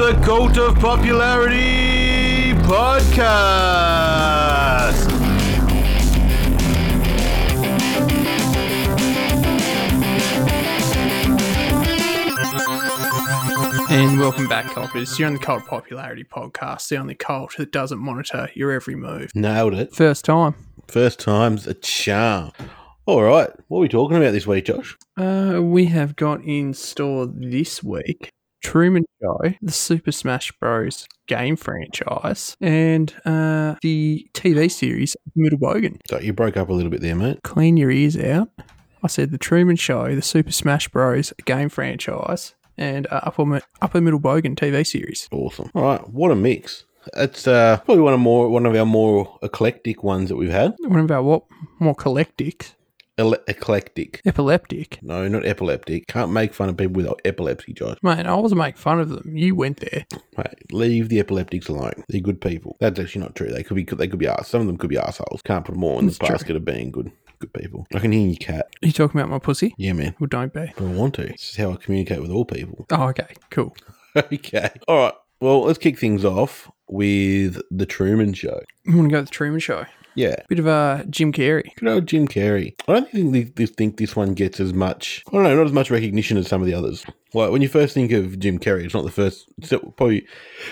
the Cult of Popularity podcast. And welcome back, culters. You're on the Cult Popularity Podcast, the only cult that doesn't monitor your every move. Nailed it. First time. First time's a charm. All right. What are we talking about this week, Josh? Uh, we have got in store this week Truman Show, the Super Smash Bros. game franchise, and uh, the TV series Middle Bogan. So you broke up a little bit there, mate. Clean your ears out. I said the Truman Show, the Super Smash Bros. game franchise, and uh, Upper, Upper Middle Bogan TV series. Awesome. All right. What a mix. It's uh, probably one of more one of our more eclectic ones that we've had. One of our what more eclectic? Ele- eclectic. Epileptic. No, not epileptic. Can't make fun of people with epilepsy, Josh. Mate, I wasn't making fun of them. You went there. Mate, leave the epileptics alone. They're good people. That's actually not true. They could be they could be ass. Some of them could be assholes. Can't put them all in the true. basket of being good good people. I can hear your cat. Are you talking about my pussy? Yeah, man. Well, don't be. But I want to. This is how I communicate with all people. Oh, okay, cool. okay. All right. Well, let's kick things off with the Truman Show. You want to go to the Truman Show? Yeah. Bit of uh, Jim Carrey. Good old Jim Carrey. I don't think this, think this one gets as much. I don't know, not as much recognition as some of the others. Like when you first think of Jim Carrey, it's not the first. It's probably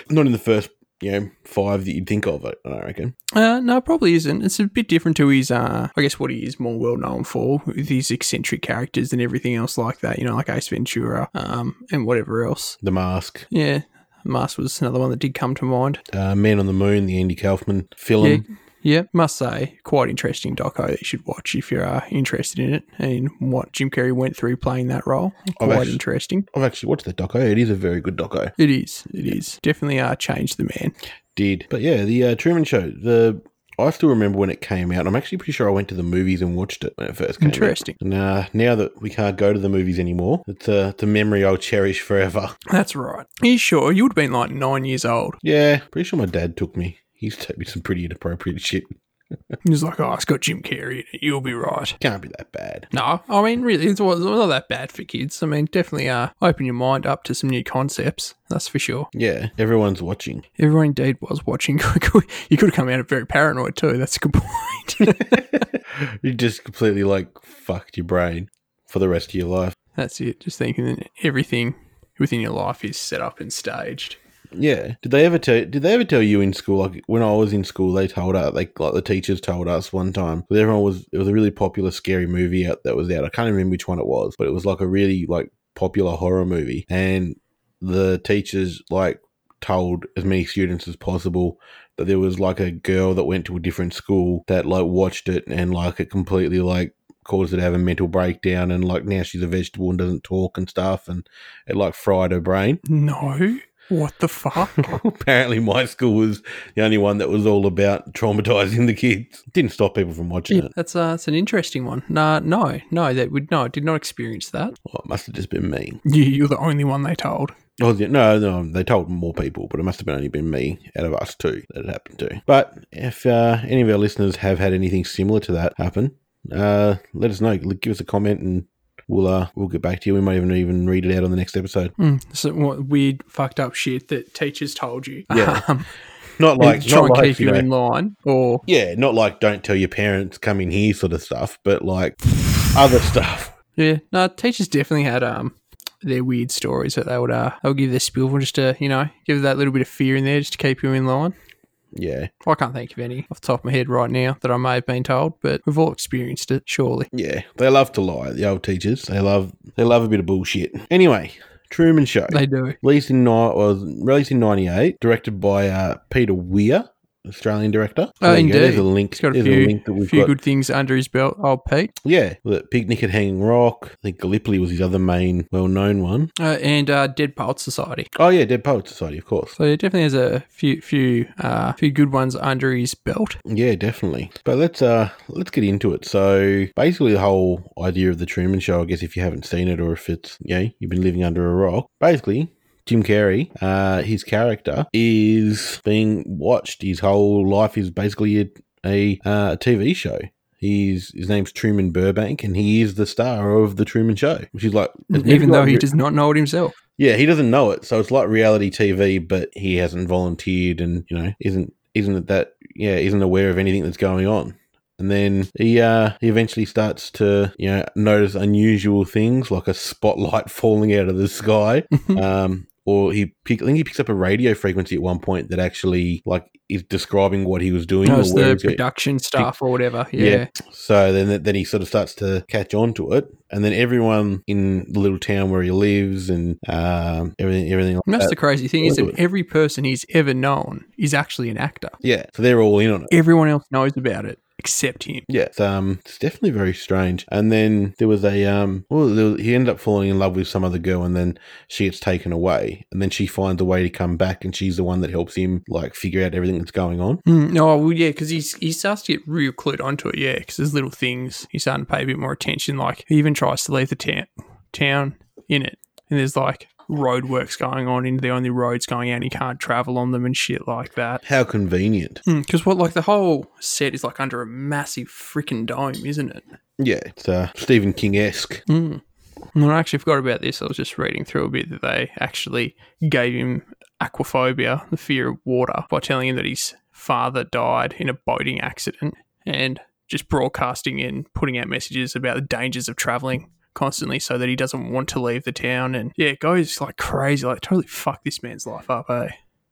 not in the first. You know, five that you'd think of. I I reckon. Uh, no, it probably isn't. It's a bit different to his, uh, I guess, what he is more well known for, with his eccentric characters and everything else like that, you know, like Ace Ventura um, and whatever else. The Mask, Yeah, Mask was another one that did come to mind. uh, Man on the Moon, the Andy Kaufman film. Yeah, yeah, must say, quite interesting doco that you should watch if you're uh, interested in it and what Jim Carrey went through playing that role. Quite actually- interesting. I've actually watched that doco. It is a very good doco. It is. It is. Definitely uh, changed the man. Did, but yeah, the uh, Truman Show. The I still remember when it came out. I'm actually pretty sure I went to the movies and watched it when it first came out. Interesting. Uh, now that we can't go to the movies anymore, it's a, it's a memory I'll cherish forever. That's right. Are you sure? You would have been like nine years old. Yeah, pretty sure my dad took me. He used to take me some pretty inappropriate shit. He's like, oh, it's got Jim Carrey in it. You'll be right. Can't be that bad. No, I mean, really, it's not it's not that bad for kids. I mean, definitely uh, open your mind up to some new concepts. That's for sure. Yeah, everyone's watching. Everyone indeed was watching. you could have come out very paranoid too. That's a good point. You just completely like fucked your brain for the rest of your life. That's it. Just thinking that everything within your life is set up and staged. Yeah. Did they ever tell? Did they ever tell you in school? Like when I was in school, they told us, like, like the teachers told us one time. Everyone was. It was a really popular scary movie out that was out. I can't remember which one it was, but it was like a really like popular horror movie, and the teachers like told as many students as possible that there was like a girl that went to a different school that like watched it and like it completely like caused her to have a mental breakdown and like now she's a vegetable and doesn't talk and stuff and it like fried her brain. No, what the fuck? Apparently, my school was the only one that was all about traumatizing the kids. Didn't stop people from watching yeah, it. that's uh, that's an interesting one. Nah, no, no, that would no, I did not experience that. Well, it must have just been me. You, you're the only one they told. Oh, no, no, they told more people, but it must have been only been me out of us two that it happened to. But if uh, any of our listeners have had anything similar to that happen, uh, let us know. Give us a comment and we'll uh, we'll get back to you. We might even even read it out on the next episode. Mm, so what weird, fucked up shit that teachers told you. Yeah. Um, Not like try not and like keep you, know, in line, or yeah, not like don't tell your parents come in here sort of stuff, but like other stuff. yeah, no, teachers definitely had um their weird stories that they would uh they would give their spiel for just to you know give that little bit of fear in there just to keep you in line. Yeah, I can't think of any off the top of my head right now that I may have been told, but we've all experienced it, surely. Yeah, they love to lie. The old teachers, they love they love a bit of bullshit. Anyway, Truman Show, They do. released in ni- was released in '98, directed by uh, Peter Weir, Australian director. Oh, you go. indeed. There's a link. He's got a There's few, a link that we've few got. good things under his belt. Oh, Pete. Yeah, the Picnic at Hanging Rock. I think Gallipoli was his other main, well-known one. Uh, and uh, Dead Poets Society. Oh yeah, Dead Poets Society, of course. So he definitely has a few few uh, few good ones under his belt. Yeah, definitely. But let's uh let's get into it. So basically the whole idea of the Truman Show, I guess if you haven't seen it or if it's yeah you've been living under a rock, basically Jim Carrey, uh, his character is being watched. His whole life is basically a, a uh, TV show. He's his name's Truman Burbank, and he is the star of the Truman Show, which is like it's meant to be Even though like he does not know it himself. Yeah, he doesn't know it, so it's like reality TV, but he hasn't volunteered, and you know, isn't isn't that yeah, isn't aware of anything that's going on. And then he uh, he eventually starts to you know notice unusual things like a spotlight falling out of the sky. um, or he pick, I think he picks up a radio frequency at one point that actually like is describing what he was doing. Or was the he's going. production stuff or whatever. Yeah. So then then he sort of starts to catch on to it, and then everyone in the little town where he lives and um, everything everything like And that's that. the crazy thing is that every person he's ever known is actually an actor. yeah, so they're all in on it. Everyone else knows about it except him. Yeah, it's, um, it's definitely very strange. And then there was a um, well, was, he ended up falling in love with some other girl, and then she gets taken away, and then she finds a way to come back, and she's the one that helps him like figure out everything that's going on. Mm, no, well, yeah, because he's he starts to get real clued onto it. Yeah, because there's little things he's starting to pay a bit more attention. Like he even tries to leave the town town in it, and there's like roadworks going on, and the only roads going out, and he can't travel on them and shit like that. How convenient. Because what like the whole set is like under a massive freaking dome, isn't it? Yeah, it's uh, Stephen King esque. Mm. And I actually forgot about this. I was just reading through a bit that they actually gave him aquaphobia, the fear of water, by telling him that his father died in a boating accident and just broadcasting and putting out messages about the dangers of traveling constantly so that he doesn't want to leave the town. And yeah, it goes like crazy, like totally fuck this man's life up, eh?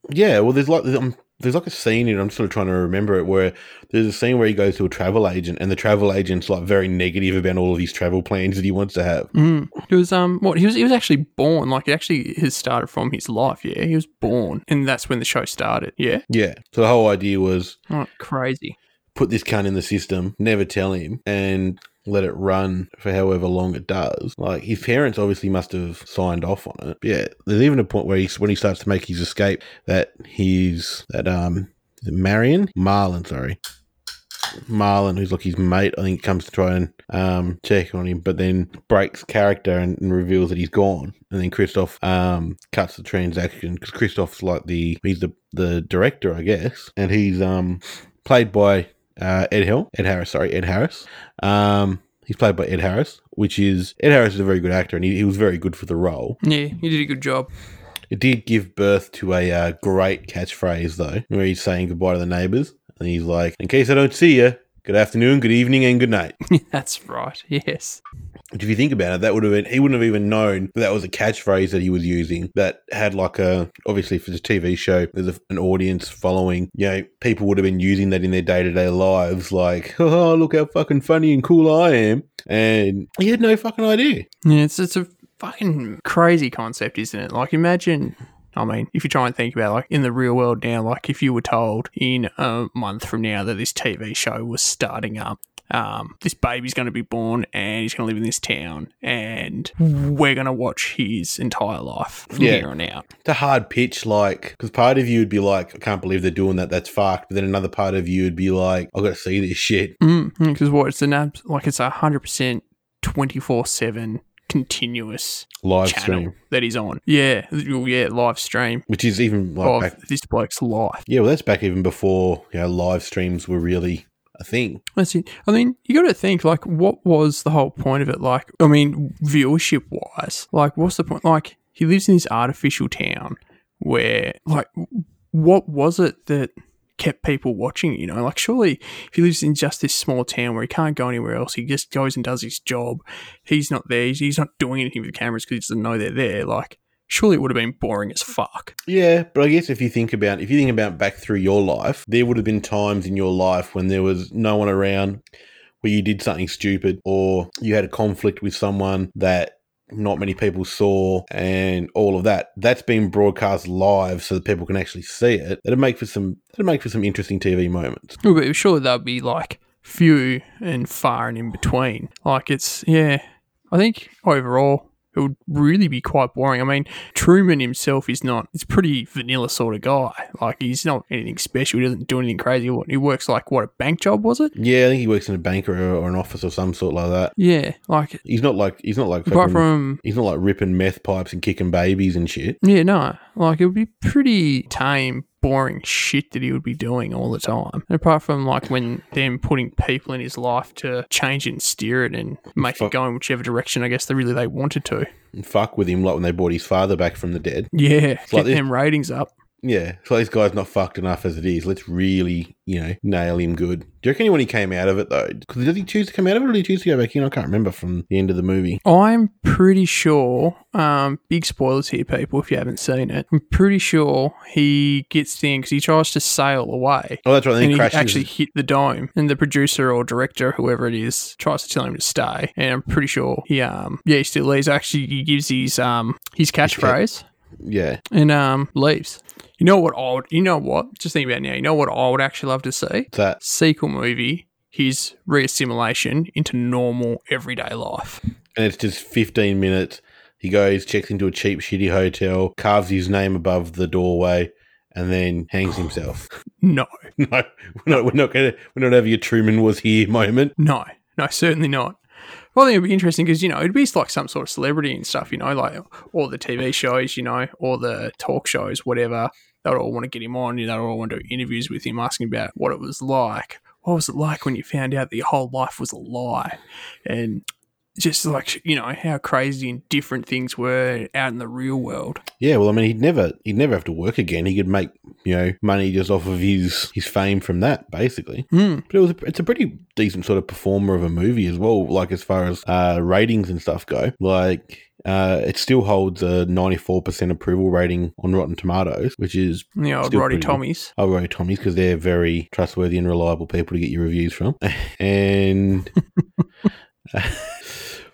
Yeah, well, there's like um, there's like a scene in. I'm sort of trying to remember it where there's a scene where he goes to a travel agent, and the travel agent's like very negative about all of these travel plans that he wants to have. Mm. It was um what he was he was actually born like it actually has started from his life yeah he was born and that's when the show started yeah Yeah, so the whole idea was oh, crazy put this cunt in the system, never tell him, and let it run for however long it does. Like his parents obviously must have signed off on it. Yeah, there's even a point where he's when he starts to make his escape that he's that um Marion Marlon, sorry. Marlon, who's like his mate, I think comes to try and um, check on him, but then breaks character and, and reveals that he's gone. And then Christof um, cuts the transaction because Christof's like the he's the the director, I guess, and he's um played by uh, Ed Hill, Ed Harris, sorry, Ed Harris. Um, he's played by Ed Harris, which is Ed Harris is a very good actor, and he, he was very good for the role. yeah he did a good job It did give birth to a uh, great catchphrase though, where he's saying goodbye to the neighbors, and he's like, "In case I don't see you, good afternoon, good evening, and good night." that's right yes if you think about it, that would have been he wouldn't have even known that, that was a catchphrase that he was using that had like a obviously for the TV show there's a, an audience following. You know, people would have been using that in their day to day lives, like, "Oh, look how fucking funny and cool I am," and he had no fucking idea. yeah it's it's a fucking crazy concept isn't it like imagine I mean, if you try and think about like in the real world now, like if you were told in a month from now that this TV show was starting up, um, this baby's going to be born and he's going to live in this town, and we're going to watch his entire life from Yeah. here on out. It's a hard pitch, like, because part of you would be like, I can't believe they're doing that, that's fucked. But then another part of you would be like, I've got to see this shit. Because what it's an abs- like it's a hundred percent twenty four seven continuous Live channel stream, that he's on. Yeah, yeah, live stream which is even like back, this bloke's life. yeah, well, that's back even before, you know, live streams were really a thing. That's it. I mean, you got to think like, what was the whole point of it? Like, I mean, viewership wise, like, what's the point? Like, he lives in this artificial town where, like, what was it that kept people watching? You know, like, surely if he lives in just this small town where he can't go anywhere else, he just goes and does his job. He's not there. He's, he's not doing anything with the cameras because he doesn't know they're there. Like, surely it would have been boring as fuck. Yeah, but I guess if you think about if you think about back through your life, there would have been times in your life when there was no one around where you did something stupid or you had a conflict with someone that not many people saw and all of that. That's been broadcast live so that people can actually see it. That'd make for some that'd make for some interesting TV moments. Well, But surely they'll be like few and far and in between. Like it's yeah. I think overall it would really be quite boring. I mean, Truman himself is not. He's a pretty vanilla sort of guy. Like he's not anything special. He doesn't do anything crazy. What he works like what a bank job was it? Yeah, I think he works in a bank or, or an office or some sort like that. Yeah, like He's not like he's not like apart fucking- from he's not like ripping meth pipes and kicking babies and shit. yeah, no, like it would be pretty tame. boring shit that he would be doing all the time. Apart from like when them putting people in his life to change it and steer it and make Fuck. it go in whichever direction I guess they really they wanted to. And fuck with him like when they brought his father back from the dead. Yeah, like get this- them ratings up. Yeah, so this guy's not fucked enough as it is. Let's really, you know, nail him good. Do you reckon when he came out of it though? 'cause Did he choose to come out of it or did he choose to go back in? I can't remember from the end of the movie. I'm pretty sure, um, big spoilers here, people, if you haven't seen it. I'm pretty sure he gets the because he tries to sail away. Oh, that's right. Then and he he actually hit the dome, and the producer or director, whoever it is, tries to tell him to stay. And I'm pretty sure he, um, yeah, he still leaves. Actually, he gives his, um, his catchphrase yeah. and um leaves. You know what I would, you know what? Just think about it now. You know what I would actually love to see? That Sequel movie, his reassimilation into normal everyday life. and it's just 15 minutes. He goes, checks into a cheap, shitty hotel, carves his name above the doorway, and then hangs himself. No, no, we're not. We're not gonna. We're not having a Truman was here moment. no, no, certainly not. Well, I think it'd be interesting because you know it'd be like some sort of celebrity and stuff. You know, like all the TV shows, you know, all the talk shows, whatever. They'd all want to get him on. You know, they'd all want to do interviews with him, asking about what it was like. What was it like when you found out that your whole life was a lie? And just like you know how crazy and different things were out in the real world. Yeah, well, I mean, he'd never, he'd never have to work again. He could make, you know, money just off of his his fame from that, basically. Hmm. But it was, a, it's a pretty decent sort of performer of a movie as well. Like as far as uh, ratings and stuff go, like. Uh, it still holds a 94% approval rating on Rotten Tomatoes, which is The old Roddy pretty good. Tommies. I'll Tommy's because they're very trustworthy and reliable people to get your reviews from. and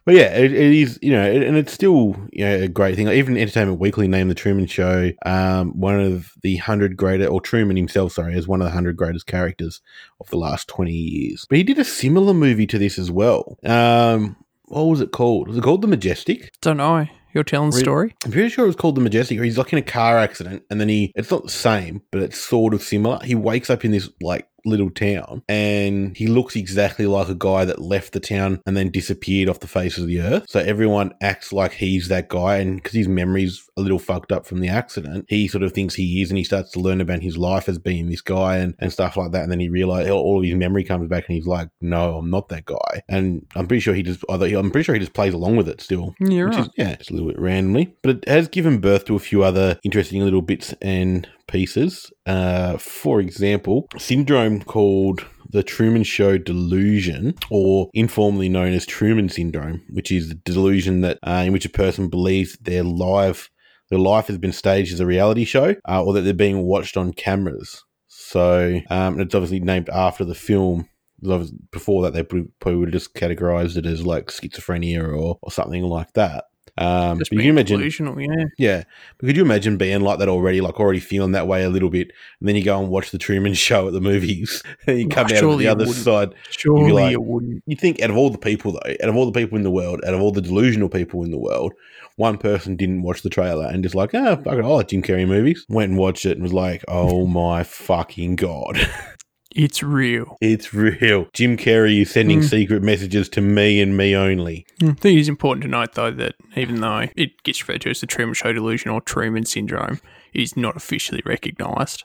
but yeah, it, it is you know, and it's still you know a great thing. Even Entertainment Weekly named the Truman Show um, one of the hundred greatest, or Truman himself, sorry, as one of the hundred greatest characters of the last twenty years. But he did a similar movie to this as well. Um, what was it called? Was it called The Majestic? Don't know. You're telling the story? I'm pretty sure it was called The Majestic. He's like in a car accident, and then he, it's not the same, but it's sort of similar. He wakes up in this like little town, and he looks exactly like a guy that left the town and then disappeared off the face of the earth. So everyone acts like he's that guy, and because his memory's a little fucked up from the accident, he sort of thinks he is, and he starts to learn about his life as being this guy and, and stuff like that. And then he realizes all of his memory comes back, and he's like, "No, I'm not that guy." And I'm pretty sure he just, I'm pretty sure he just plays along with it still. Which right. is, yeah, it's a little bit randomly, but it has given birth to a few other interesting little bits and pieces. Uh, for example, syndrome called the Truman Show delusion, or informally known as Truman syndrome, which is the delusion that uh, in which a person believes their life their life has been staged as a reality show, uh, or that they're being watched on cameras. So um, it's obviously named after the film. Before that, they probably would have just categorized it as like schizophrenia or, or something like that. Um, Just but you imagine, delusional, yeah. yeah. But could you imagine being like that already, like already feeling that way a little bit, and then you go and watch the Truman Show at the movies, and you Oh, come out surely the other wouldn't. side. Surely like- you wouldn't. You'd think out of all the people, though, out of all the people in the world, out of all the delusional people in the world, one person didn't watch the trailer and just like, ah, fuck it, I like Jim Carrey movies. Went and watched it and was like, oh my fucking god, It's real. it's real. Jim Carrey is sending Mm. secret messages to me and me only. I think it's important to note, though, that even though it gets referred to as the Truman Show delusion or Truman syndrome, it is not officially recognised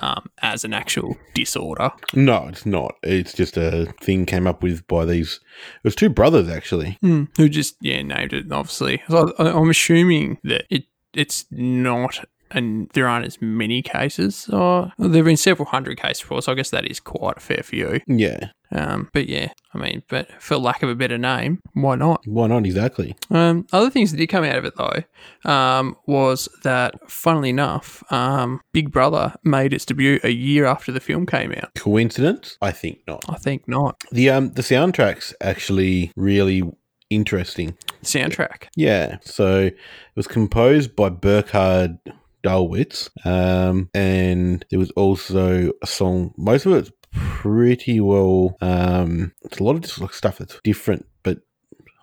um, as an actual disorder. No, it's not. It's just a thing came up with by these. It was two brothers actually. Hmm. Who just, yeah, named it, obviously. So I, I'm assuming that it it's not. And there aren't as many cases. Or well, there have been several hundred cases before, so I guess that is quite a fair few. Yeah. Um, but yeah, I mean, but for lack of a better name, why not? Why not exactly? Um, other things that did come out of it though um, was that, funnily enough, um, Big Brother made its debut a year after the film came out. Coincidence? I think not. I think not. The um the soundtrack's actually really interesting. Soundtrack. Yeah. So it was composed by Burkhard Dallwitz. Um and there was also a song most of it's pretty well um it's a lot of just like stuff that's different but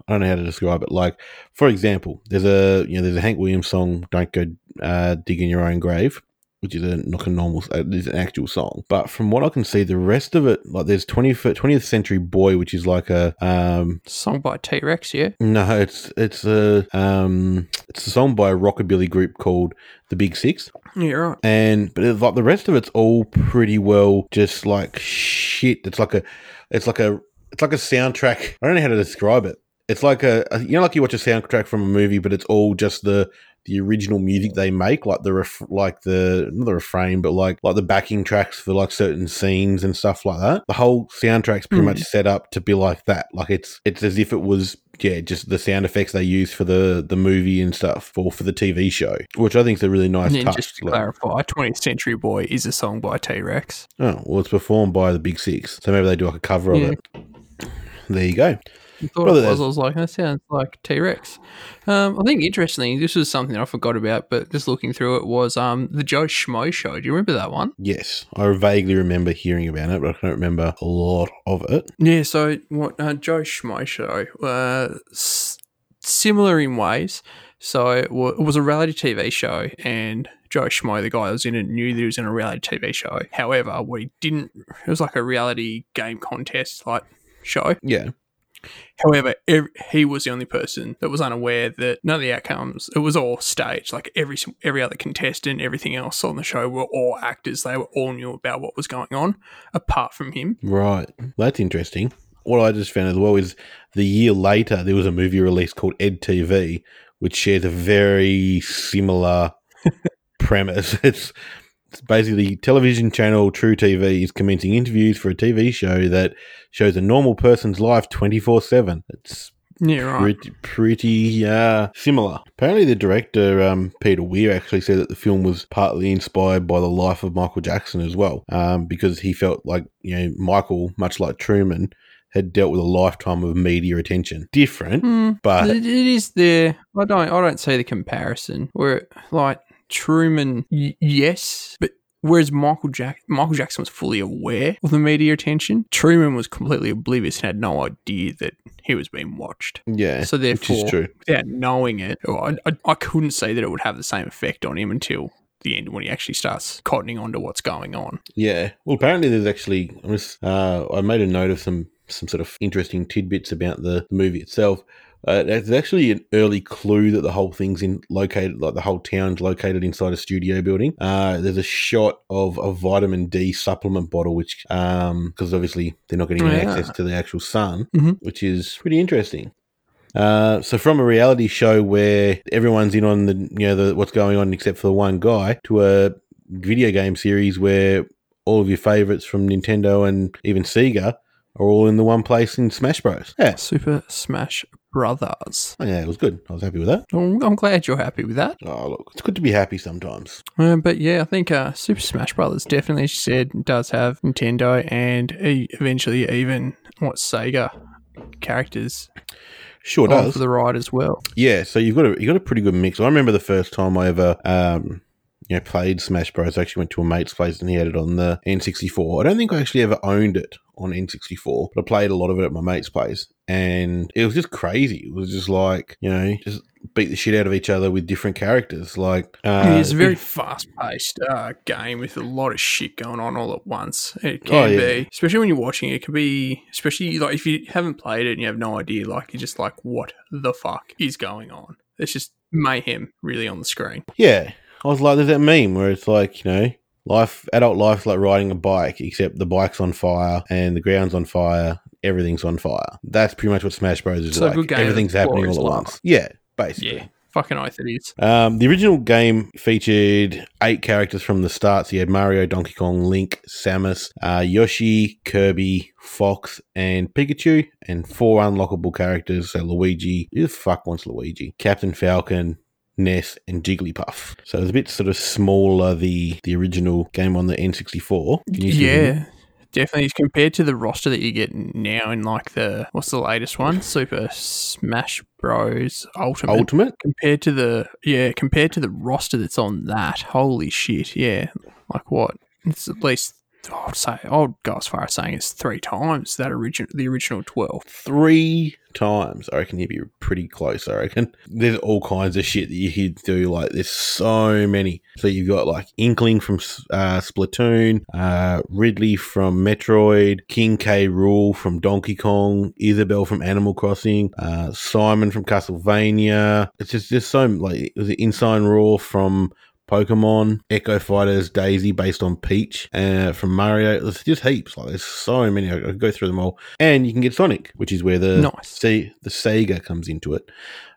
I don't know how to describe it. Like, for example, there's a you know there's a Hank Williams song, "Don't Go uh, Dig in Your Own Grave," which is a not a normal, uh, is an actual song. But from what I can see, the rest of it, like there's 20th, 20th Century Boy, which is like a um Song by T Rex, yeah. no, it's it's a um it's a song by a rockabilly group called the Big Six. Yeah, right. and but it's like the rest of it's all pretty well just like shit it's like a it's like a it's like a soundtrack i don't know how to describe it it's like a, a- you know like you watch a soundtrack from a movie but it's all just the the original music they make like the ref, like the not the refrain but like like the backing tracks for like certain scenes and stuff like that the whole soundtrack's pretty Hmm. much set up to be like that like it's it's as if it was yeah, just the sound effects they use for the the movie and stuff, or for the TV show, which I think is a really nice touch. just to Like- clarify, 20th Century Boy is a song by T Rex. Oh, well, it's performed by the Big Six, so maybe they do like a cover Yeah. of it. There you go. I thought it was. I was like, that sounds like T Rex. Um, I think interestingly, this was something I forgot about, but just looking through it was um the Joe Schmo show. Do you remember that one? Yes, I vaguely remember hearing about it, but I can't remember a lot of it. Yeah. So what uh, Joe Schmo show? Uh, s- similar in ways. So it, wa- it was a reality TV show, and Joe Schmo, the guy that was in it, knew that he was in a reality TV show. However, what he didn't, it was like a reality game contest like show. Yeah, However, ev he was the only person that was unaware that none of the outcomes. It was all staged. Like every every other contestant, everything else on the show were all actors. They were all knew about what was going on, apart from him. right. That's interesting. What I just found as well is the year later there was a movie released called Ed TV, which shares a very similar premise. It's it's basically television channel True TV is commencing interviews for a TV show that shows a normal person's life twenty four seven. It's Yeah, right. pretty, pretty uh, similar. Apparently, the director um, Peter Weir actually said that the film was partly inspired by the life of Michael Jackson as well, um, because he felt like you know Michael, much like Truman, had dealt with a lifetime of media attention. Different, Hmm, but it, it is there. I don't. I don't see the comparison. Where like Truman, y- yes, but. Whereas Michael Jack Michael Jackson was fully aware of the media attention, Truman was completely oblivious and had no idea that he was being watched. yeah, So therefore, true. without knowing it, I, I, I couldn't say that it would have the same effect on him until the end when he actually starts cottoning on to what's going on. Yeah. Well, apparently there's actually I'm just, uh, I made a note of some some sort of interesting tidbits about the movie itself. Uh, there's actually an early clue that the whole thing's in located, like the whole town's located inside a studio building. Uh, there's a shot of a vitamin D supplement bottle, which, um, because obviously they're not getting any Yeah. access to the actual sun, Mhm. which is pretty interesting. Uh, so from a reality show where everyone's in on the you know the what's going on except for the one guy to a video game series where all of your favorites from Nintendo and even Sega are all in the one place in Smash Bros. Yeah, Super Smash Brothers. Oh, yeah, it was good. I was happy with that. I'm, I'm glad you're happy with that. Oh, look, it's good to be happy sometimes. Uh, but yeah, I think uh, Super Smash Brothers definitely, as you said, does have Nintendo and eventually even what Sega characters Sure does. for the ride as well. Yeah, so you've got a you got a pretty good mix. I remember the first time I ever um you know played Smash Bros. I actually went to a mate's place and he had it on the N64. I don't think I actually ever owned it on N64, but I played a lot of it at my mate's place, and it was just crazy. It was just like you know just beat the shit out of each other with different characters. Like uh, it's a very fast paced uh, game with a lot of shit going on all at once. It can Oh, yeah. be, especially when you're watching it, it can be, especially like if you haven't played it and you have no idea, like you're just like, what the fuck is going on? It's just mayhem really on the screen. Yeah. I was like, there's that meme where it's like, you know, life, adult life's like riding a bike, except the bike's on fire and the ground's on fire, everything's on fire. That's pretty much what Smash Bros. is So like. good game Everything's happening all at once. Yeah, basically. Yeah, fucking oath it is. Um, the original game featured eight characters from the start. So you had Mario, Donkey Kong, Link, Samus, uh, Yoshi, Kirby, Fox, and Pikachu, and four unlockable characters. So Luigi, who the fuck wants Luigi? Captain Falcon, Ness, and Jigglypuff. So it's a bit sort of smaller the the original game on the N64. Can you Yeah, definitely. Compared to the roster that you get now in like the what's the latest one, Super Smash Bros. Ultimate. Ultimate? compared to the yeah, compared to the roster that's on that, holy shit, yeah. Like what? It's at least I'd say I'd go as far as saying it's three times that original the original twelve. Three times. I reckon you'd be pretty close. I reckon there's all kinds of shit that you could do. Like there's so many. So you've got like Inkling from uh, Splatoon, uh, Ridley from Metroid, King K. Rool from Donkey Kong, Isabelle from Animal Crossing, uh, Simon from Castlevania. It's just just so like it was Incineroar from Pokemon, Echo Fighters, Daisy based on Peach, uh, from Mario. There's just heaps. Like there's so many. I could go through them all. And you can get Sonic, which is where the Nice. Se- the Sega comes into it.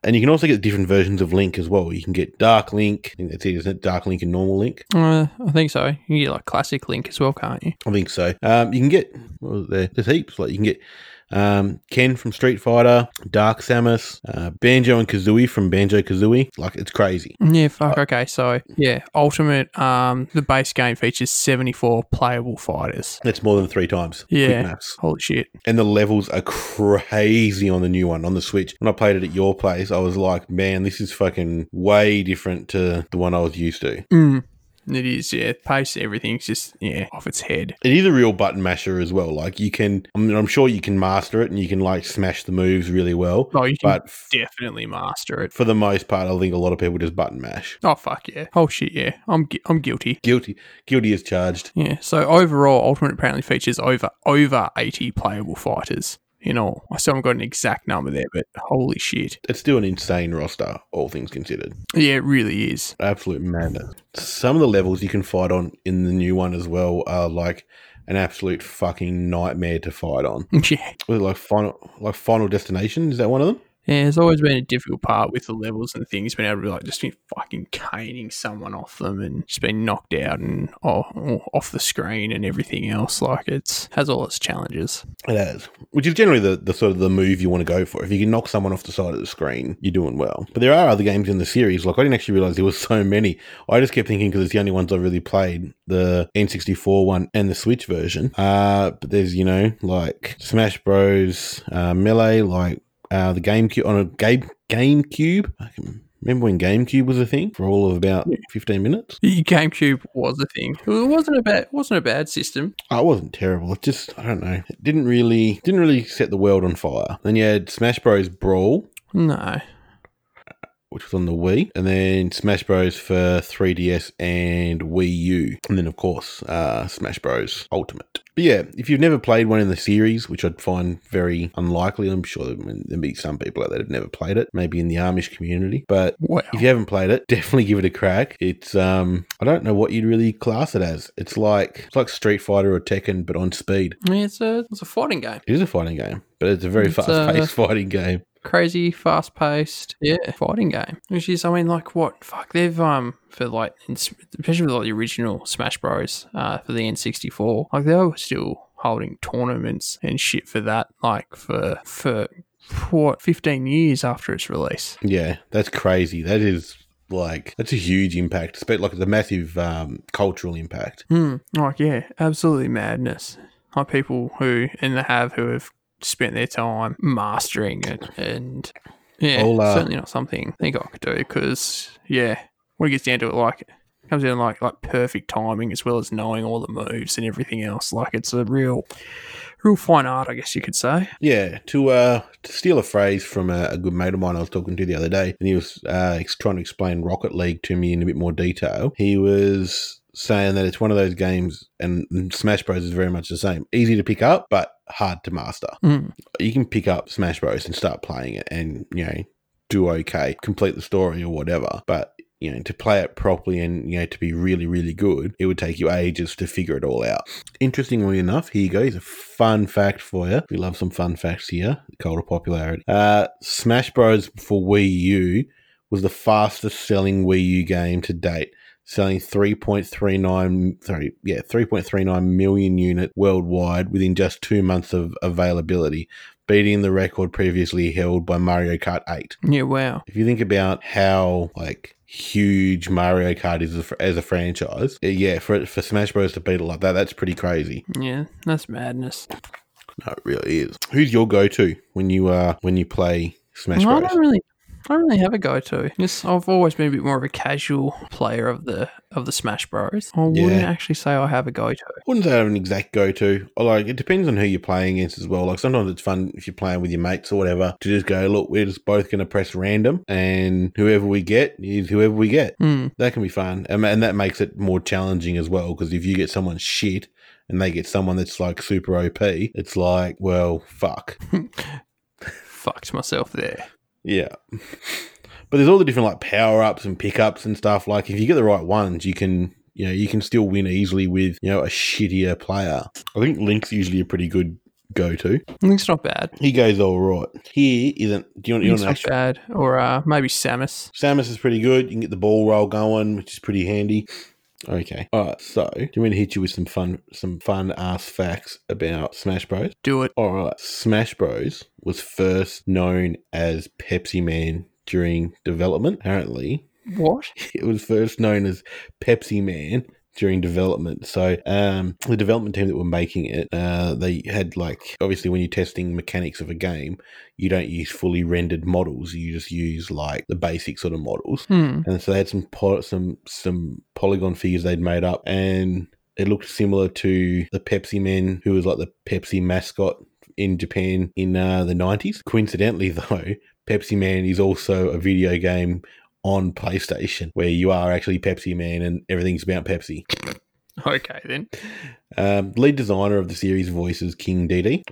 And you can also get different versions of Link as well. You can get Dark Link. I think that's it, isn't it? Dark Link and normal Link. Uh, I think so. You can get like classic Link as well, can't you? I think so. Um, you can get was there? There's heaps. Like you can get um, Ken from Street Fighter, Dark Samus, uh, Banjo and Kazooie from Banjo Kazooie. Like it's crazy. Yeah, fuck. Okay, so yeah, Ultimate. Um, the base game features seventy four playable fighters. That's more than three times. Yeah. Holy shit. And the levels are crazy on the new one on the Switch. When I played it at your place, I was like, man, this is fucking way different to the one I was used to. Mm. It is. Yeah, pace. Everything's just yeah off its head. It is a real button masher as well. Like you can, I mean, I'm sure you can master it and you can like smash the moves really well. Oh, you can But definitely master it. for the most part, I think a lot of people just button mash. Oh fuck yeah. Oh shit yeah. I'm gui- I'm guilty. Guilty, guilty as charged. Yeah. So overall, Ultimate apparently features over over eighty playable fighters. In all, I still haven't got an exact number there, but holy shit. It's still an insane roster, all things considered. Yeah, it really is. Absolute madness. Some of the levels you can fight on in the new one as well are like an absolute fucking nightmare to fight on. Yeah. Like final, like Final Destination? Is that one of them? Yeah, it's always been a difficult part with the levels and things, being able to be like just be fucking caning someone off them and just being knocked out and oh, off the screen and everything else. Like it's has all its challenges. It has, which is generally the, the sort of the move you want to go for. If you can knock someone off the side of the screen, you're doing well. But there are other games in the series. Like I didn't actually realize there was so many. I just kept thinking because it's the only ones I've really played, the N64 one and the Switch version. Uh, but there's you know like Smash Bros, uh, Melee, like uh, the GameCube on a game GameCube. I can remember when GameCube was a thing for all of about 15 minutes. GameCube was a thing. It wasn't a bad wasn't a bad system. Oh, it wasn't terrible. It just I don't know. It didn't really didn't really set the world on fire. Then you had Smash Bros. Brawl, No. Which was on the Wii, and then Smash Bros. for 3DS and Wii U, and then of course uh, Smash Bros. Ultimate. But yeah, if you've never played one in the series, which I'd find very unlikely, I'm sure there- there'll be some people out there that have never played it, maybe in the Amish community, but. Wow. If you haven't played it, definitely give it a crack. It's um I don't know what you'd really class it as. It's like it's like Street Fighter or Tekken, but on speed. Yeah, it's a it's a fighting game. It is a fighting game, but it's a very It's, fast paced fighting game. Crazy, fast paced, yeah, fighting game. Which is, I mean, like what? Fuck, they've um for like, especially with like the original Smash Bros. Uh, for the N64, like they were still holding tournaments and shit for that, like for for what 15 years after its release. Yeah, that's crazy. That is like that's a huge impact. It's like the massive um, cultural impact. Hmm. Like, yeah, absolutely madness. Like people who and they have who have spent their time mastering it, and yeah, I'll, certainly not something I think I could do because yeah, when it gets down to it, like it comes down to like like perfect timing as well as knowing all the moves and everything else. Like it's a real, real fine art, I guess you could say. Yeah, to uh to steal a phrase from a, a good mate of mine I was talking to the other day, and he was uh, trying to explain Rocket League to me in a bit more detail. He was saying that it's one of those games, and Smash Bros is very much the same. Easy to pick up, but hard to master. Mm. you can pick up Smash Bros and start playing it and, you know, do okay, complete the story or whatever. But, you know, to play it properly and, you know, to be really, really good, it would take you ages to figure it all out. Interestingly enough, here you go. Here's a fun fact for you. We love some fun facts here. Cult of popularity. Uh, Smash Bros for Wii U was the fastest selling Wii U game to date. Selling 3.39, sorry, yeah, 3.39 million unit worldwide within just two months of availability, beating the record previously held by Mario Kart 8. Yeah, wow. If you think about how like huge Mario Kart is as a, as a franchise, eh, yeah, for for Smash Bros to beat it like that, that's pretty crazy. Yeah, that's madness. No, it really is. Who's your go to when you uh when you play Smash Well, I Bros? don't really, I don't really have a go-to. Yes, I've always been a bit more of a casual player of the of the Smash Bros. I wouldn't Yeah. actually say I have a go-to. wouldn't say I have an exact go to. Like it depends on who you're playing against as well. Like sometimes it's fun if you're playing with your mates or whatever to just go, look, we're just both going to press random, and whoever we get is whoever we get. Hmm. That can be fun, and, and that makes it more challenging as well. Because if you get someone shit and they get someone that's like super OP, it's like, well, fuck, Fucked myself there. Yeah. But there's all the different like power ups and pickups and stuff. Like if you get the right ones, you can you know you can still win easily with you know a shittier player. I think Link's usually a pretty good go to. Link's not bad. He goes all right. He isn't. Do you want, you want not bad. Or uh, maybe Samus. Samus is pretty good. You can get the ball roll going, which is pretty handy. Okay. All right. So, do you want me to hit you with some fun, some fun ass facts about Smash Bros? Do it. All right. Smash Bros was first known as Pepsi Man during development. Apparently, What? it was first known as Pepsi Man during development. So um, the development team that were making it, uh, they had like obviously when you're testing mechanics of a game, you don't use fully rendered models. You just use like the basic sort of models. Hmm. And so they had some po- some some polygon figures they'd made up, and it looked similar to the Pepsi Man, who was like the Pepsi mascot in Japan in uh, the nineties. Coincidentally, though, Pepsi Man is also a video game on PlayStation where you are actually Pepsi Man and everything's about Pepsi. Okay then. Um, lead designer of the series voices King Dedede,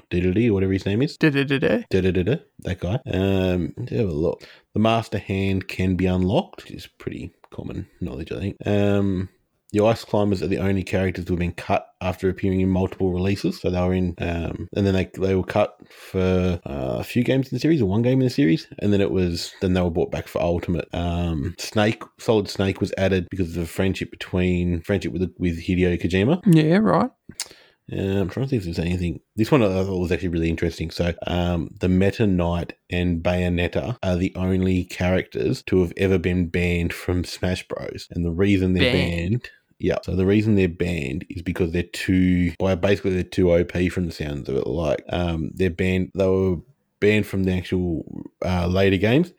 or whatever his name is. Da-da-da-da. Da-da-da-da, that guy. Um, let's have a look. The master hand can be unlocked, which is pretty common knowledge, I think. Um, the ice climbers are the only characters who have been cut after appearing in multiple releases. So they were in, um, and then they they were cut for uh, a few games in the series or one game in the series, and then it was then they were brought back for Ultimate. Um, Snake, Solid Snake was added because of the friendship between friendship with with Hideo Kojima. Yeah, right. Uh, I'm trying to think if there's anything. This one I thought was actually really interesting. So, um, the Meta Knight and Bayonetta are the only characters to have ever been banned from Smash Bros. And the reason they're Banned? banned, yeah. So the reason they're banned is because they're too, well, basically they're too OP from the sounds of it. Like, um, they're banned. They were banned from the actual uh, later games,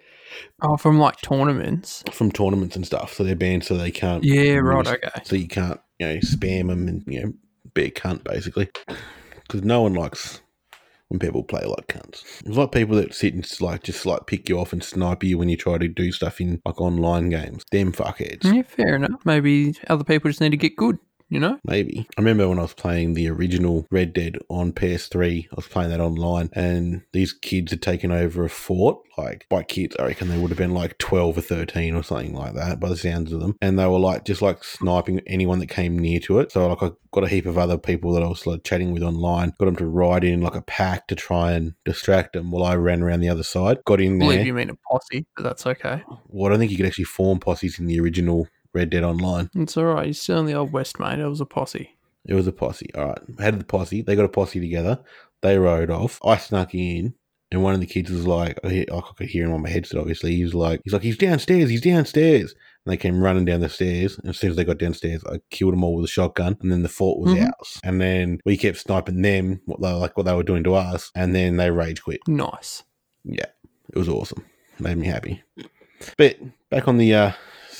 Oh, from like tournaments. from tournaments and stuff. So they're banned so they can't. Yeah, right. really Okay. so you can't you know spam them and you know be a cunt basically because no one likes when people play like cunts. It's like people that sit and like just like pick you off and snipe you when you try to do stuff in like online games. Them fuckheads. Yeah, fair enough. Maybe other people just need to get good. You know. Maybe. I remember when I was playing the original Red Dead on PS3, I was playing that online, and these kids had taken over a fort. Like, by kids, I reckon they would have been like 12 or 13 or something like that, by the sounds of them. And they were like, just like sniping anyone that came near to it. So, like, I got a heap of other people that I was like chatting with online, got them to ride in like a pack to try and distract them while I ran around the other side. Got in I believe there. you mean a posse, but that's okay. Well, I don't think you could actually form posses in the original Red Dead Online. It's all right. You're still in the old west, mate. It was a posse. It was a posse. All right. Did the posse? They got a posse together. They rode off. I snuck in, and one of the kids was like, I, could hear him on my headset. Obviously, he was like, he's like, he's downstairs. He's downstairs. And they came running down the stairs. And as soon as they got downstairs, I killed them all with a shotgun. And then the fort was Mhm. ours. And then we kept sniping them, what they like what they were doing to us. And then they rage quit. Nice. Yeah, it was awesome. Made me happy. But back on the uh,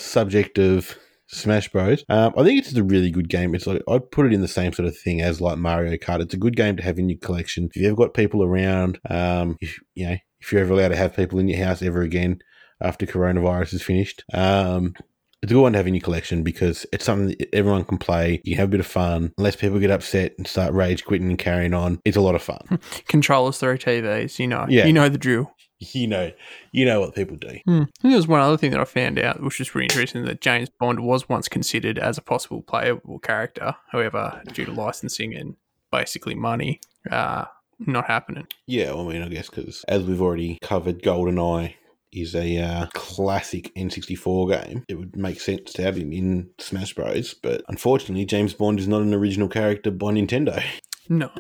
subject of Smash Bros, um, I think it's a really good game. It's like I'd put it in the same sort of thing as like Mario Kart. It's a good game to have in your collection. If you've ever got people around, um, if you know, if you're ever allowed to have people in your house ever again after coronavirus is finished, um, it's a good one to have in your collection because it's something that everyone can play. You can have a bit of fun. Unless people get upset and start rage quitting and carrying on, it's a lot of fun. Controllers through TVs. You know. Yeah. You know the drill. You know, you know what people do. Hmm. I think there was one other thing that I found out, which was pretty interesting, that James Bond was once considered as a possible playable character. However, due to licensing and basically money, uh, not happening. Yeah, well, I mean, I guess because as we've already covered, GoldenEye is a uh, classic N64 game. It would make sense to have him in Smash Bros. But unfortunately, James Bond is not an original character by Nintendo. No,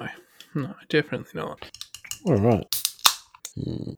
no, definitely not. All right.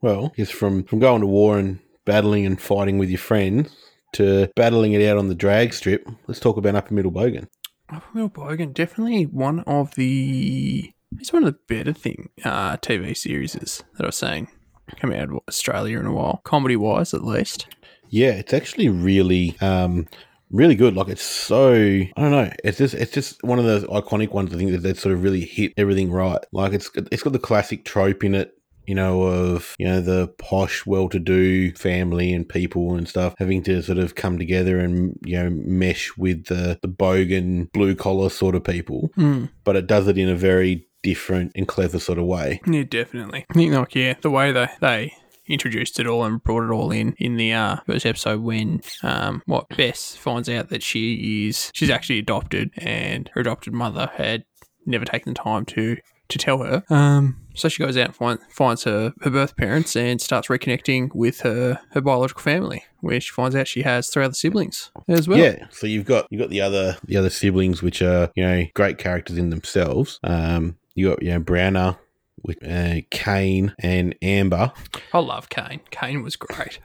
Well, I guess from from going to war and battling and fighting with your friends to battling it out on the drag strip, let's talk about Upper Middle Bogan. Upper Middle Bogan, definitely one of the. It's one of the better thing uh, TV series that I was saying coming out of Australia in a while, comedy wise at least. Yeah, it's actually really um really good. Like it's so I don't know. It's just it's just one of those iconic ones. I think that that sort of really hit everything right. Like it's it's got the classic trope in it. You know, of you know the posh, well-to-do family and people and stuff having to sort of come together and you know mesh with the the bogan blue-collar sort of people, Mm. but it does it in a very different and clever sort of way. Yeah, definitely. I think like yeah, the way they they introduced it all and brought it all in in the uh, first episode when um what Bess finds out that she is she's actually adopted and her adopted mother had never taken the time to to tell her. Um, so she goes out and find, finds her, her birth parents and starts reconnecting with her her biological family, where she finds out she has three other siblings as well. Yeah, so you've got you have got the other the other siblings, which are you know great characters in themselves. Um, you got you know Browner with uh, Kane and Amber. I love Kane. Kane was great.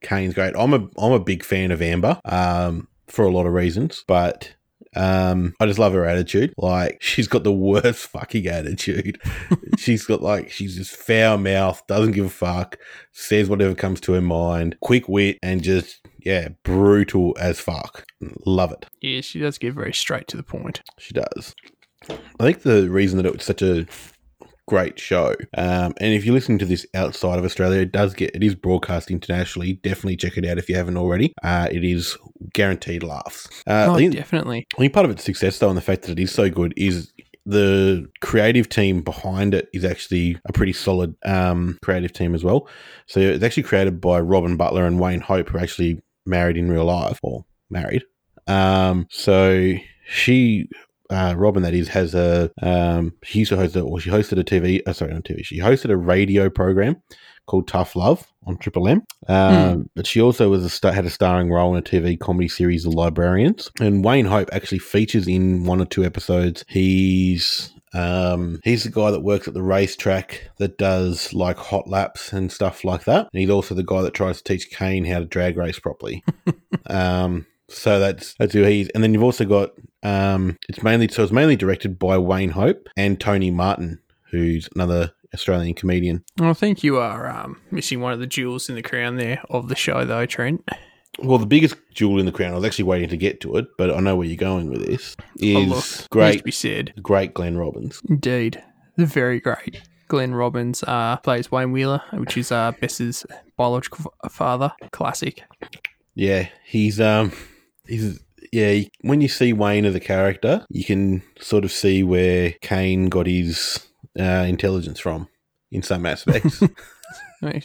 Kane's great. I'm a I'm a big fan of Amber. Um, for a lot of reasons, but. Um, I just love her attitude. Like she's got the worst fucking attitude. she's got like she's just foul mouth, doesn't give a fuck, says whatever comes to her mind, quick wit, and just yeah, brutal as fuck. Love it. Yeah, she does get very straight to the point. She does. I think the reason that it was such a great show, um, and if you're listening to this outside of Australia, it does get it is broadcast internationally. Definitely check it out if you haven't already. Uh, it is guaranteed laughs. Uh, oh, I think definitely. I think part of its success, though, and the fact that it is so good, is the creative team behind it is actually a pretty solid um, creative team as well. So it's actually created by Robyn Butler and Wayne Hope, who are actually married in real life or married. Um, so she. Uh, Robin, that is, has a. Um, she used to host a, or she hosted a TV. Uh, sorry, on TV. She hosted a radio program called Tough Love on Triple M. Um, But she also was a had a starring role in a TV comedy series, The Librarians. And Wayne Hope actually features in one or two episodes. He's um, he's the guy that works at the racetrack that does like hot laps and stuff like that. And he's also the guy that tries to teach Kane how to drag race properly. um, so that's that's who he's. And then you've also got um, it's mainly so it's mainly directed by Wayne Hope and Tony Martin, who's another Australian comedian. I think you are um, missing one of the jewels in the crown there of the show, though, Trent. Well, the biggest jewel in the crown, I was actually waiting to get to it, but I know where you're going with this, is Oh, to great, be said. great Glenn Robbins. Indeed. The very great. Glenn Robbins uh, plays Wayne Wheeler, which is uh, Bess's biological father. Classic. Yeah, he's, um, he's, yeah, when you see Wayne as a character, you can sort of see where Kane got his uh, intelligence from in some aspects. I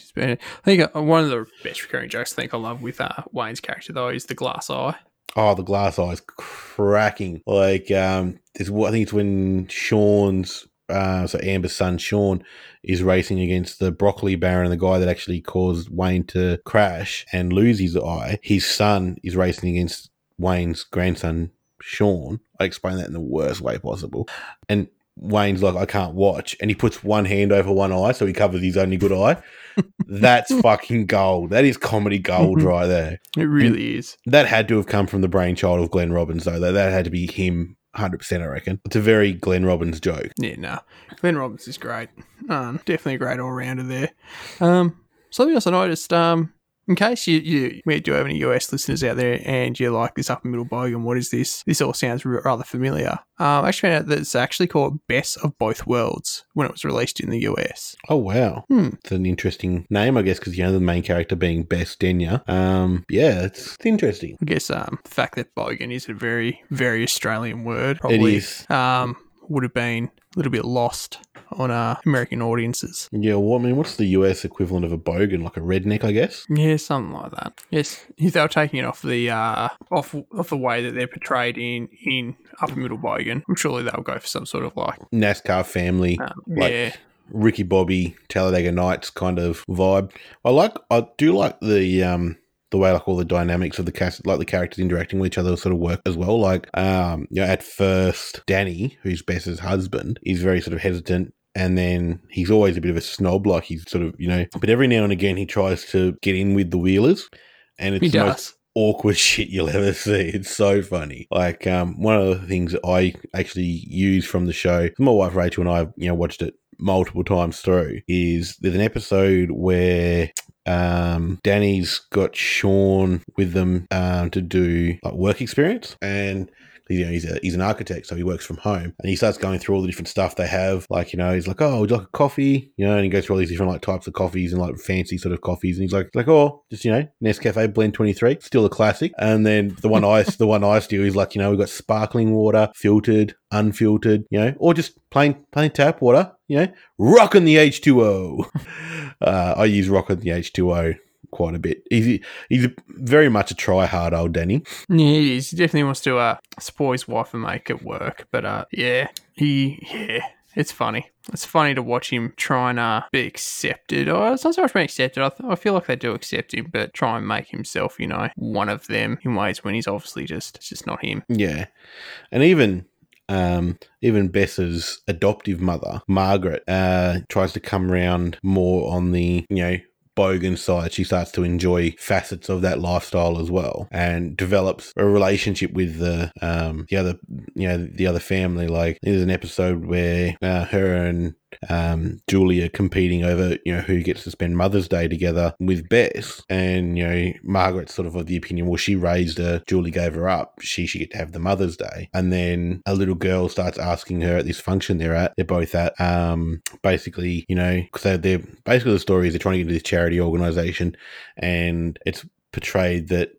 think uh, one of the best recurring jokes I think I love with uh, Wayne's character, though, is the glass eye. oh, the glass eye's cracking. Like, um, there's, I think it's when Sean's, uh, so Amber's son Sean is racing against the broccoli baron, the guy that actually caused Wayne to crash and lose his eye. His son is racing against Wayne's grandson Sean. I explain that in the worst way possible. And Wayne's like, I can't watch. And he puts one hand over one eye so he covers his only good eye. That's fucking gold. That is comedy gold right there. It really is. That had to have come from the brainchild of Glenn Robbins, though. That, that had to be him 100%, I reckon. It's a very Glenn Robbins joke. Yeah, no. Glenn Robbins is great. Um, definitely a great all rounder there. Um, something else I noticed, um, in case you, you we do have any US listeners out there and you're like this upper middle bogan, what is this? This all sounds r- rather familiar. Um, I actually found out that it's actually called Best of Both Worlds when it was released in the US. Oh, wow. Hmm. It's an interesting name, I guess, because, you know, the main character being Bess Denyar. Um, yeah, it's, it's interesting. I guess um, the fact that bogan is a very, very Australian word probably It is. um, would have been a little bit lost on uh, American audiences. Yeah, well, I mean, what's the US equivalent of a bogan? Like a redneck, I guess? Yeah, something like that. Yes, they were taking it off the uh, off off the way that they're portrayed in in Upper Middle Bogan, I'm surely they'll go for some sort of like, NASCAR family. um, Like- yeah, Ricky Bobby, Talladega Nights kind of vibe. I like, I do like the um the way like all the dynamics of the cast, like the characters interacting with each other, sort of work as well. Like, um, you know, at first, Danny, who's Bess's husband, is very sort of hesitant. And then he's always a bit of a snob, like he's sort of, you know, but every now and again he tries to get in with the Wheelers. And it's he the most awkward shit you'll ever see. It's so funny. Like um, one of the things that I actually use from the show. My wife Rachel and I, you know, watched it multiple times through is there's an episode where um, Danny's got Sean with them um, to do like work experience. And you know, he's, a, he's an architect, so he works from home. And he starts going through all the different stuff they have. Like, you know, he's like, oh, would you like a coffee? You know, and he goes through all these different like types of coffees and like fancy sort of coffees. And he's like, like, oh, just, you know, Nescafe Blend 23, still a classic. And then the one I, the one I steal is like, you know, we've got sparkling water, filtered, unfiltered, you know, or just plain, plain tap water, you know, rocking the H2O. uh, I use rocking the H2O quite a bit. He's he's very much a try hard old Danny. Yeah, he is. He definitely wants to uh, support his wife and make it work. But uh, yeah, he yeah. It's funny. It's funny to watch him try and uh, be accepted. Oh, it's not so much being accepted. I, th- I feel like they do accept him, but try and make himself, you know, one of them in ways when he's obviously just it's just not him. Yeah, and even um, even Bess's adoptive mother, Margaret, uh, tries to come around more on the, you know, bogan side, she starts to enjoy facets of that lifestyle as well, and develops a relationship with the um, the other you know the other family. Like there's an episode where uh, her and um, Julia competing over, you know, who gets to spend Mother's Day together with Bess. And, you know, Margaret's sort of of the opinion, well, she raised her, Julie gave her up, she should get to have the Mother's Day. And then a little girl starts asking her at this function they're at, they're both at, um, basically, you know, because they're, they're basically the story is they're trying to get into this charity organization and it's portrayed that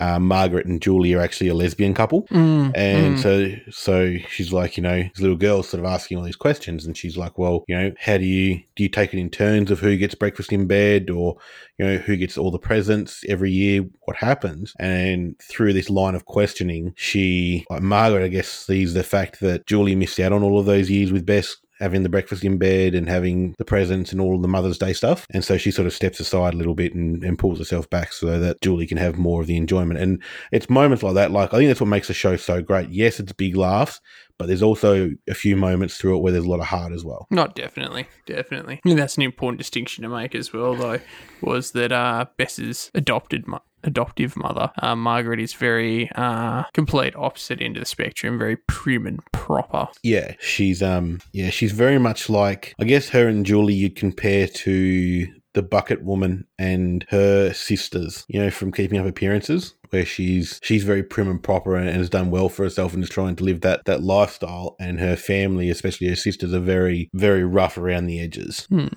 uh, Margaret and Julie are actually a lesbian couple, Mm, and mm. so so she's like, you know, this little girl sort of asking all these questions, and she's like, well, you know, how do you do you take it in turns of who gets breakfast in bed, or you know, who gets all the presents every year? What happens? And through this line of questioning, she, like Margaret, I guess, sees the fact that Julie missed out on all of those years with Bess having the breakfast in bed and having the presents and all the Mother's Day stuff. And so she sort of steps aside a little bit and, and pulls herself back so that Julie can have more of the enjoyment. And it's moments like that, like I think that's what makes the show so great. Yes, it's big laughs, but there's also a few moments through it where there's a lot of heart as well. Not definitely, definitely. And that's an important distinction to make as well, though, was that uh, Bess's adopted adoptive mother, uh, Margaret, is very uh, complete opposite end of the spectrum, very prim and proper. Yeah, she's um yeah, she's very much like I guess her and Julie you'd compare to the bucket woman and her sisters, you know, from keeping up appearances, where she's she's very prim and proper and, and has done well for herself and is trying to live that that lifestyle and her family, especially her sisters, are very, very rough around the edges. Hmm.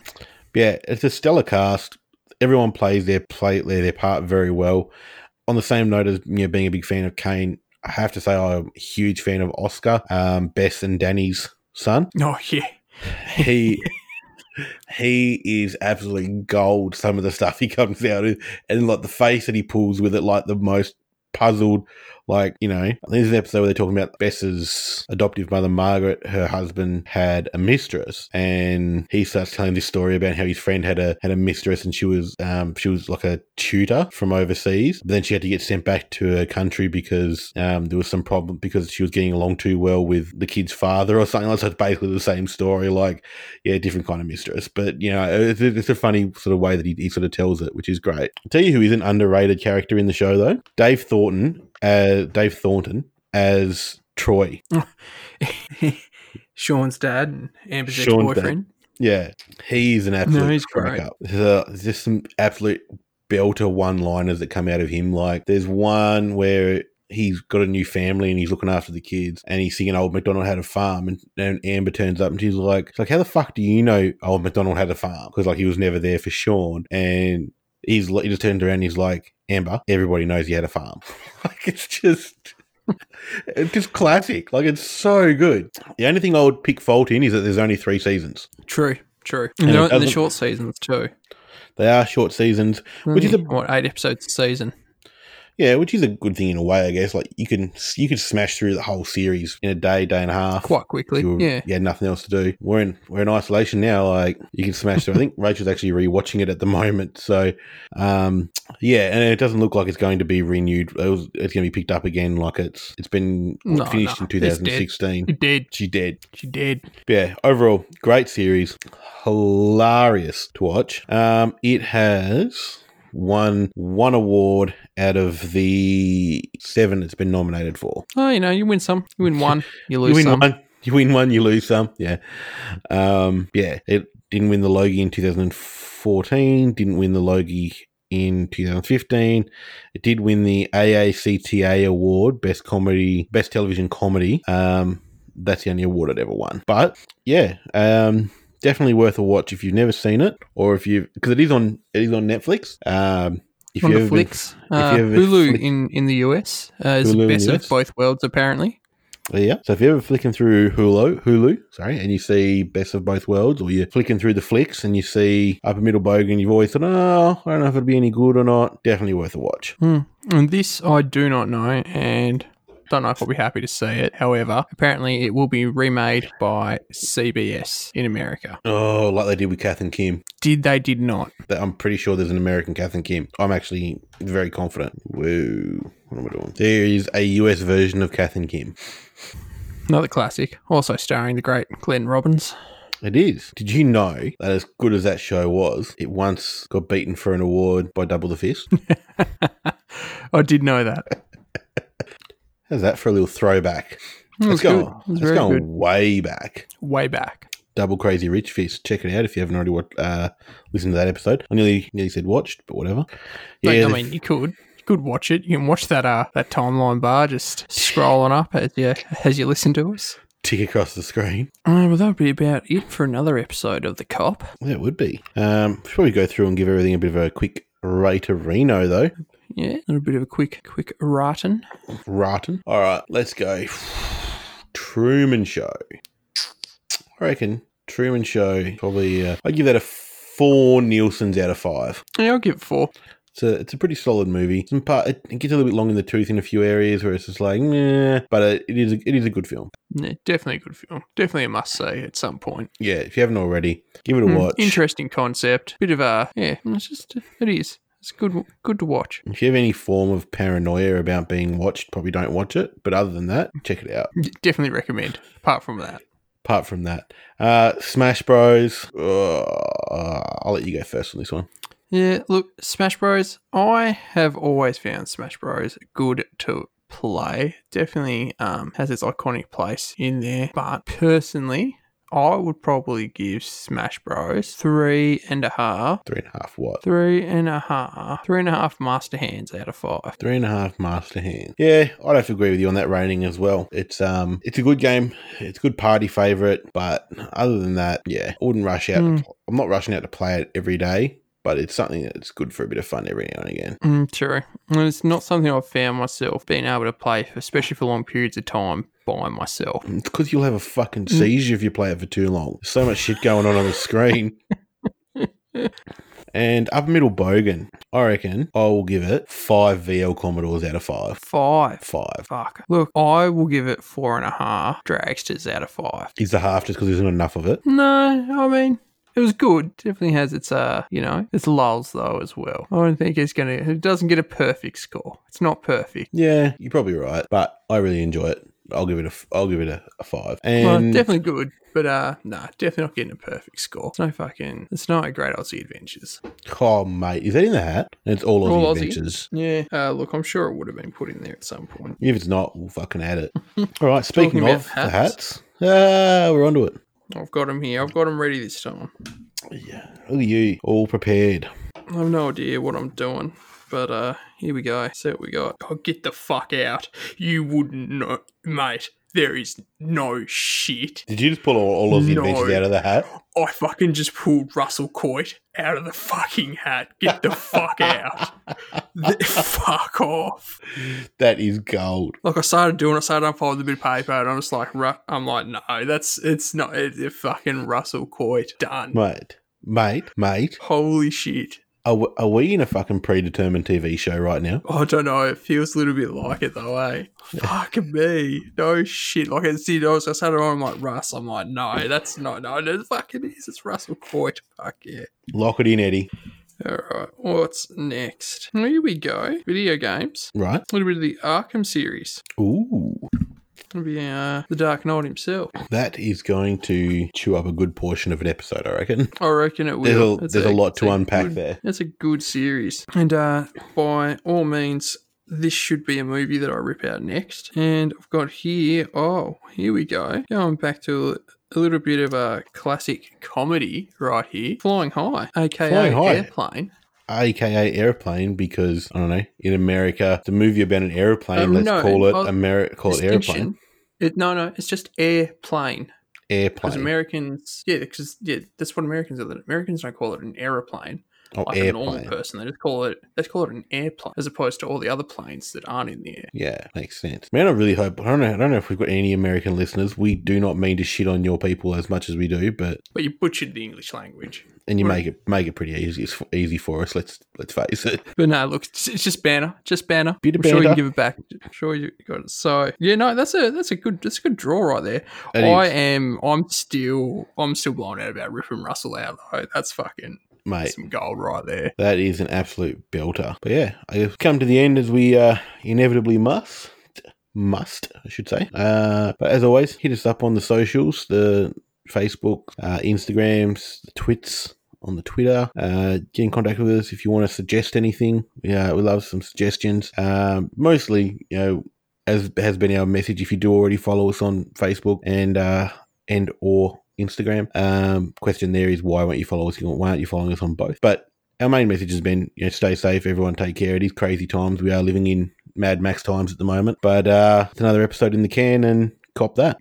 Yeah, it's a stellar cast. Everyone plays their play their, their part very well. On the same note as you know, being a big fan of Kane, I have to say I'm a huge fan of Oscar, um, Bess and Danny's son. Oh, yeah. He he is absolutely gold. Some of the stuff he comes out with, and like the face that he pulls with it, like the most puzzled. Like, you know, I think there's an episode where they're talking about Bess's adoptive mother, Margaret. Her husband had a mistress, and he starts telling this story about how his friend had a had a mistress, and she was um she was like a tutor from overseas. But then she had to get sent back to her country because um there was some problem because she was getting along too well with the kid's father or something. like that. So it's basically the same story. Like, yeah, different kind of mistress, but you know, it's, it's a funny sort of way that he, he sort of tells it, which is great. I'll tell you who is an underrated character in the show though, Dave Thornton as Dave Thornton as Troy. Sean's dad and Amber's ex Sean's dad. boyfriend. Yeah, he's an absolute No, he's crack great. up. There's, just some absolute belter one-liners that come out of him. Like there's one where he's got a new family and he's looking after the kids and he's singing old McDonald had a farm and, and Amber turns up and she's like, she's like, how the fuck do you know old McDonald had a farm? Because like he was never there for Sean and he's he just turned around and he's like, Amber, everybody knows he had a farm. like it's just. It's just classic. Like it's so good. The only thing I would pick fault in is that there's only three seasons. True, true. And And it they're in the short seasons too. They are short seasons, which is a what eight episodes a season. Yeah, which is a good thing in a way, I guess. Like you can you could smash through the whole series in a day, day and a half. Quite quickly, you, yeah. you had nothing else to do. We're in we're in isolation now. Like you can smash through. I think Rachel's actually rewatching it at the moment. So, um, yeah, and it doesn't look like it's going to be renewed. It was, it's going to be picked up again. Like it's it's been No, finished no, in it's dead. 2016. She did. She dead. She did. Yeah, overall, great series. Hilarious to watch. Um, it has won one award out of the seven it's been nominated for. Oh, you know, you win some, you win one, you You lose win some. one, You win one, you lose some. Yeah. Um, yeah. It didn't win the Logie in 2014, didn't win the Logie in 2015. It did win the AACTA award, Best Comedy, Best Television Comedy. Um, that's the only award it ever won. But yeah, um, definitely worth a watch if you've never seen it, or if you've because it is on it is on Netflix. Um, if On you the ever been- flicks, you uh, Hulu flick- in in the US uh, is Hulu the the best US? of both worlds. Apparently, Yeah. So if you're ever flicking through Hulu, Hulu, sorry, and you see Best of Both Worlds, or you're flicking through the flicks and you see Upper Middle Bogan, you've always thought, oh, I don't know if it'll be any good or not. Definitely worth a watch. Hmm. And this I do not know, and don't know if I'll be happy to see it. However, apparently it will be remade by CBS in America. Oh, like they did with Kath and Kim. Did they? Did not. I'm pretty sure there's an American Kath and Kim. I'm actually very confident. Whoa, what am I doing? There is a US version of Kath and Kim. Another classic, also starring the great Glenn Robbins. It is. Did you know that as good as that show was, it once got beaten for an award by Double the Fist? I did know that. How's that for a little throwback? Let's go. Let's go way back. Way back. Double Crazy Rich Fist. Check it out if you haven't already watched, uh, listened to that episode. I nearly nearly said watched, but whatever. Like, Yeah, I the- mean, you could. You could watch it. You can watch that uh that timeline bar just scrolling up as you as you listen to us. tick across the screen. Uh, well, that would be about it for another episode of The Cop. Yeah, it would be. Um, should probably go through and give everything a bit of a quick rate of Reno, though. Yeah, a little bit of a quick, quick raten. Rotten. All right, let's go. Truman Show. I reckon Truman Show probably. Uh, I give that a four Nielsen's out of five. Yeah, I'll give it four. It's a, it's a pretty solid movie. Some part it, it gets a little bit long in the tooth in a few areas where it's just like, nah, but it, it is a, it is a good film. Yeah, definitely a good film. Definitely a must see at some point. Yeah, if you haven't already, give it a Hmm, watch. Interesting concept. Bit of a yeah. It's just it is. It's good. Good to watch. If you have any form of paranoia about being watched, probably don't watch it. But other than that, check it out. Definitely recommend. Apart from that, Apart from that, uh, Smash Bros. Uh, I'll let you go first on this one. yeah. Look, Smash Bros. I have always found Smash Bros. good to play. Definitely um, has its iconic place in there. But personally, I would probably give Smash Bros. three and a half. Three and a half what? Three and a half. Three and a half master hands out of five. Three and a half master hands. Yeah, I'd have to agree with you on that rating as well. It's um, it's a good game. It's a good party favorite, but other than that, yeah, I wouldn't rush out. Hmm. I'm not rushing out to play it every day, but it's something that's good for a bit of fun every now and again. Mm, true. And it's not something I've found myself being able to play, especially for long periods of time by myself. It's because you'll have a fucking seizure if you play it for too long. There's so much shit going on on the screen. and Upper Middle Bogan, I reckon I will give it five VL Commodores out of five. Five. Five. Fuck. Look, I will give it four and a half dragsters out of five. Is the half just because there's not enough of it? No, I mean, it was good. Definitely has its, uh, you know, its lulls though as well. I don't think it's gonna, it doesn't get a perfect score. It's not perfect. Yeah, you're probably right, but I really enjoy it. I'll give it a, I'll give it a, a five. Well, definitely good, but uh, nah, definitely not getting a perfect score. It's no fucking, it's not a great Aussie adventures. oh mate, is that in the hat? And it's all Aussie All Aussie. adventures. Yeah, uh, look, I'm sure it would have been put in there at some point. If it's not, we'll fucking add it. all right, speaking of about the hats. hats, ah, we're onto it. I've got them here. I've got them ready this time. Yeah, look at you, all prepared. I have no idea what I'm doing, but uh, here we go. See what we got. Oh, get the fuck out! You wouldn't know, mate. There is no shit. Did you just pull all, all the No. adventures out of the hat? I fucking just pulled Russell Coight out of the fucking hat. Get the fuck out. Th- fuck off. That is gold. Like I started doing, I started unfolding the bit of paper, and I'm just like, I'm like, no, that's it's not. It's fucking Russell Coight done. Mate, mate, mate, Holy shit. Are, we- are we in a fucking predetermined TV show right now? I don't know. It feels a little bit like it though, eh? Fuck me. No shit. Like it's. I was I sat around I'm like Russ. I'm like, no, that's not. No, no, fuck it is. It's Russell Coight. Fuck yeah. Lock it in, Eddie. All right. What's next? Here we go. Video games. Right? A little bit of the Arkham series. Ooh, It'll be uh, the Dark Knight himself. that is going to chew up a good portion of an episode, I reckon. I reckon it will. There's a, there's a lot it's to unpack good- there. It's a good series, and uh, by all means, this should be a movie that I rip out next. And I've got here, oh, here we go. Going back to a little bit of a classic comedy right here Flying High, aka Flying High. Airplane. AKA airplane because I don't know in America the movie about an airplane. Um, let's no, call it I'll- Ameri- call it airplane. It, no, no, it's just airplane. Airplane. Because. Americans, yeah, because yeah, that's what Americans are. Americans don't call it an aeroplane oh, like a normal airplane. person. They just call it they call it an airplane, as opposed to all the other planes that aren't in the air. Yeah, makes sense. Man, I really hope. I don't know. I don't know if we've got any American listeners. We do not mean to shit on your people as much as we do, but But you butchered the English language. and you Right. make it make it pretty easy. Easy for us. Let's let's face it. But no, look, it's just banner, just banner. Bit of I'm sure you can give it back. I'm sure you got it. So yeah, no, that's a that's a good that's a good draw right there. I is. am I'm still I'm still blown out about ripping Russell out though. That's fucking Mate, some gold right there. that is an absolute belter. But yeah, I've come to the end as we uh, inevitably must. Must, I should say. Uh, but as always, hit us up on the socials, the Facebook, uh, Instagrams, the twits on the Twitter. Uh, get in contact with us if you want to suggest anything. Yeah, we love some suggestions. Um, mostly, you know, as has been our message, if you do already follow us on Facebook and uh, and or Instagram, um, question there is why won't you follow us? Why aren't you following us on both? But our main message has been, you know, stay safe, everyone take care. It is crazy times. We are living in Mad Max times at the moment. But uh, it's another episode in the can and cop that.